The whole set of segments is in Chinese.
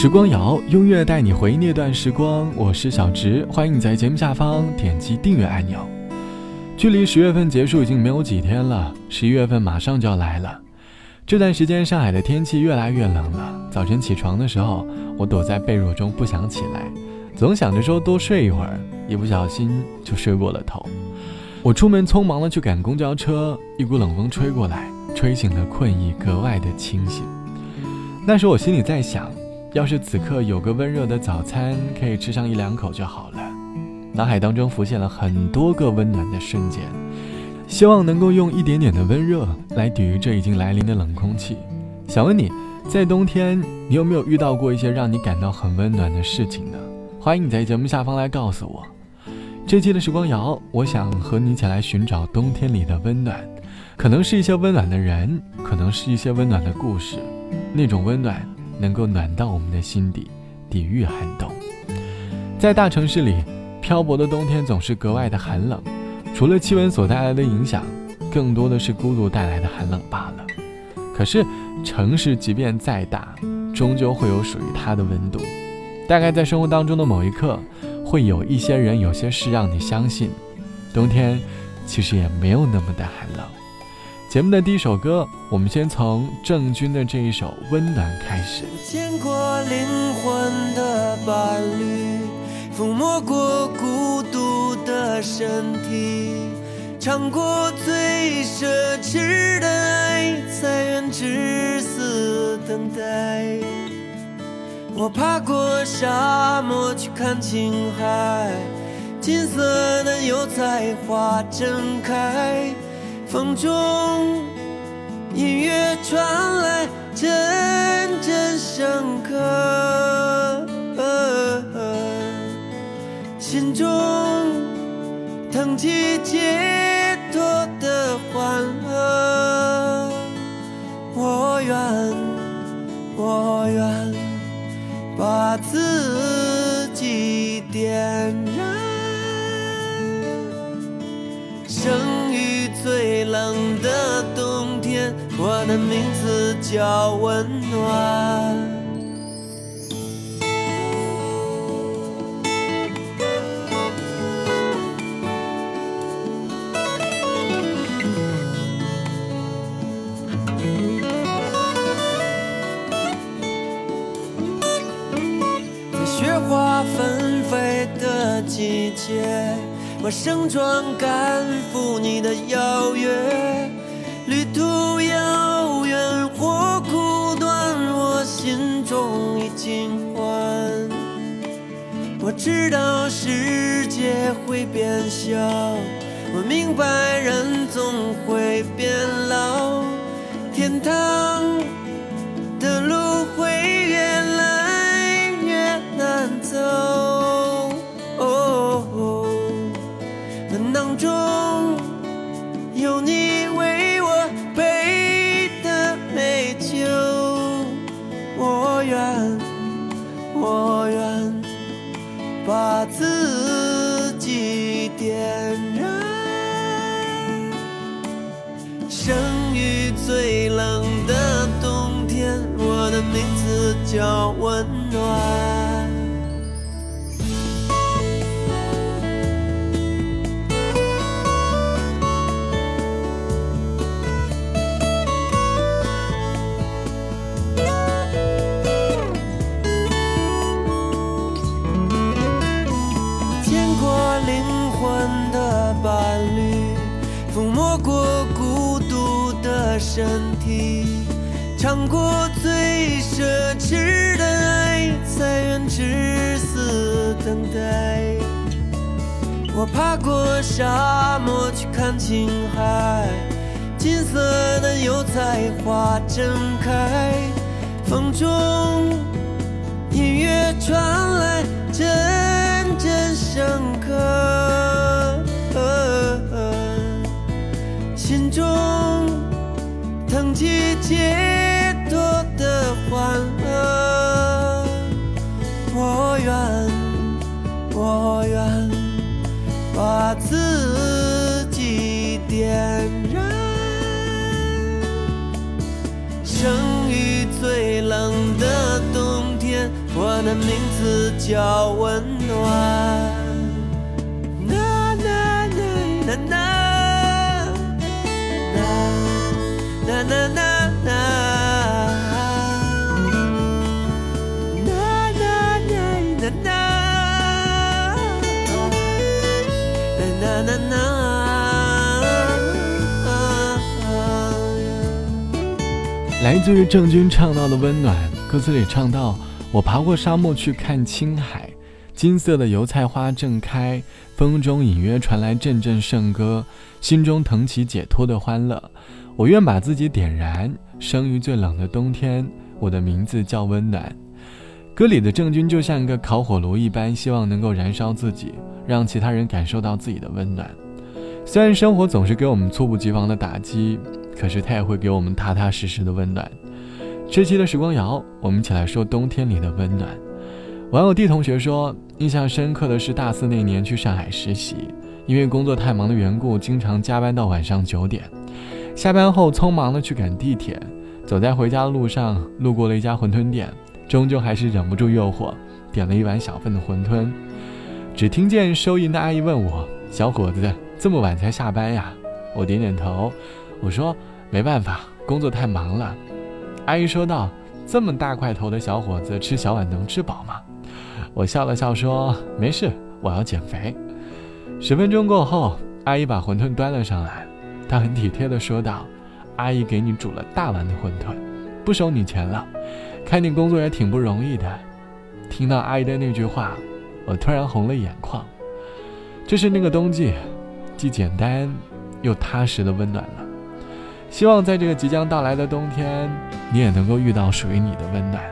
时光谣，音乐带你回忆那段时光。我是小植，欢迎你在节目下方点击订阅按钮。距离十月份结束已经没有几天了，十一月份马上就要来了。这段时间上海的天气越来越冷了，早晨起床的时候，我躲在被褥中不想起来，总想着说多睡一会儿，一不小心就睡过了头。我出门匆忙的去赶公交车，一股冷风吹过来，吹醒了困意，格外的清醒。那时我心里在想。要是此刻有个温热的早餐，可以吃上一两口就好了。脑海当中浮现了很多个温暖的瞬间，希望能够用一点点的温热来抵御这已经来临的冷空气。想问你，在冬天你有没有遇到过一些让你感到很温暖的事情呢？欢迎你在节目下方来告诉我。这期的时光谣，我想和你一起来寻找冬天里的温暖，可能是一些温暖的人，可能是一些温暖的故事，那种温暖。能够暖到我们的心底，抵御寒冬。在大城市里，漂泊的冬天总是格外的寒冷，除了气温所带来的影响，更多的是孤独带来的寒冷罢了。可是，城市即便再大，终究会有属于它的温度。大概在生活当中的某一刻，会有一些人、有些事让你相信，冬天其实也没有那么的寒冷。节目的第一首歌，我们先从郑钧的这一首《温暖》开始。见过灵魂的伴侣，抚摸过孤独的身体，尝过最奢侈的爱，才愿至死等待。我爬过沙漠去看青海，金色的油菜花正开。风中，音乐传来，阵阵深刻，心中腾起解脱的欢乐。我愿，我愿把自生于最冷的冬天，我的名字叫温暖。在雪花纷飞的季节。我盛装赶赴你的邀约，旅途遥远或苦短，我心中已尽欢。我知道世界会变小，我明白人总会变老，天堂叫温暖，见过灵魂的伴侣，抚摸过孤独的身体。尝过最奢侈的爱，才愿至死等待。我爬过沙漠去看青海，金色的油菜花正开。风中音乐传来，阵阵深刻，心中。腾起解脱的欢乐，我愿，我愿把自己点燃，生于最冷的冬天，我的名字叫温暖。呐呐呐来自于郑钧唱到的温暖，歌词里唱到：“我爬过沙漠去看青海，金色的油菜花正开，风中隐约传来阵阵圣歌，心中腾起解脱的欢乐。我愿把自己点燃，生于最冷的冬天。我的名字叫温暖。”歌里的郑钧就像一个烤火炉一般，希望能够燃烧自己，让其他人感受到自己的温暖。虽然生活总是给我们猝不及防的打击，可是它也会给我们踏踏实实的温暖。这期的时光谣，我们一起来说冬天里的温暖。网友 D 同学说，印象深刻的是大四那年去上海实习，因为工作太忙的缘故，经常加班到晚上九点。下班后匆忙的去赶地铁，走在回家的路上，路过了一家馄饨店，终究还是忍不住诱惑，点了一碗小份的馄饨。只听见收银的阿姨问我：“小伙子，这么晚才下班呀？”我点点头，我说：“没办法，工作太忙了。”阿姨说道：“这么大块头的小伙子吃小碗能吃饱吗？”我笑了笑说：“没事，我要减肥。”十分钟过后，阿姨把馄饨端了上来，她很体贴地说道：“阿姨给你煮了大碗的馄饨，不收你钱了。看你工作也挺不容易的。”听到阿姨的那句话，我突然红了眼眶。这是那个冬季，既简单又踏实的温暖了。希望在这个即将到来的冬天，你也能够遇到属于你的温暖。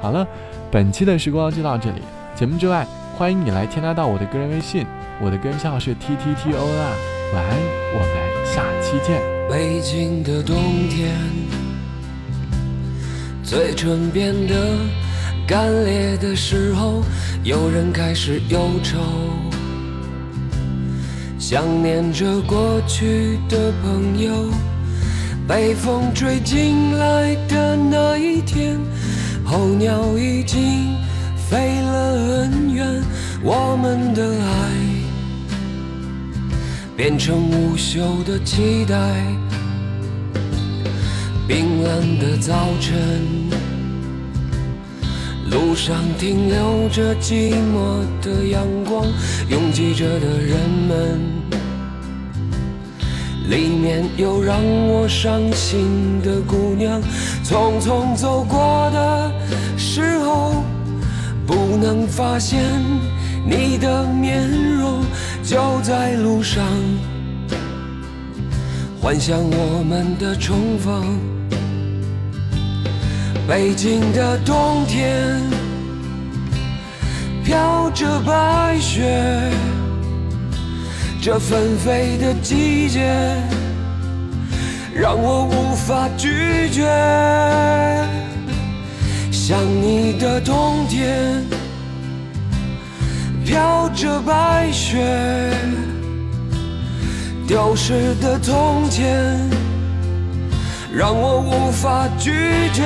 好了，本期的时光就到这里。节目之外，欢迎你来添加到我的个人微信，我的根号是 T T T O N 啊。晚安，我们下期见。北京的冬天，嘴唇变得干裂的时候，有人开始忧愁，想念着过去的朋友。被风吹进来的那一天，候鸟已经飞了很远，我们的爱变成无休的期待。冰冷的早晨，路上停留着寂寞的阳光，拥挤着的人们。里面有让我伤心的姑娘，匆匆走过的时候，不能发现你的面容，就在路上，幻想我们的重逢。北京的冬天，飘着白雪。这纷飞的季节，让我无法拒绝。想你的冬天，飘着白雪，丢失的从前，让我无法拒绝。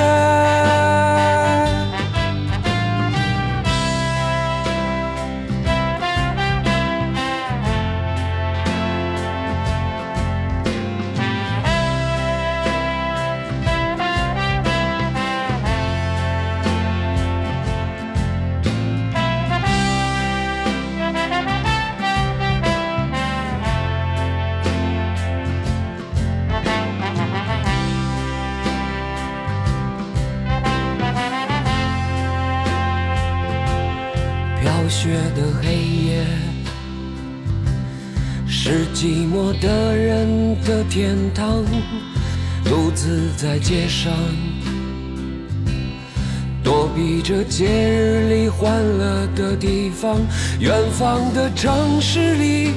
飘雪的黑夜，是寂寞的人的天堂。独自在街上，躲避着节日里欢乐的地方。远方的城市里，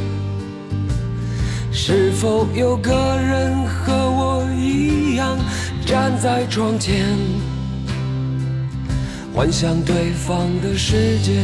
是否有个人和我一样站在窗前，幻想对方的世界？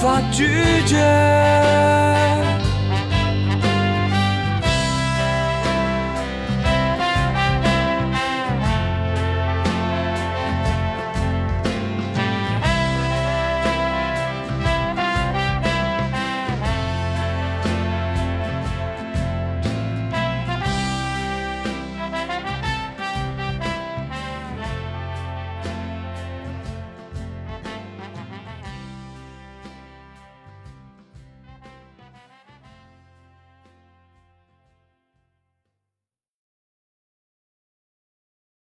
无法拒绝。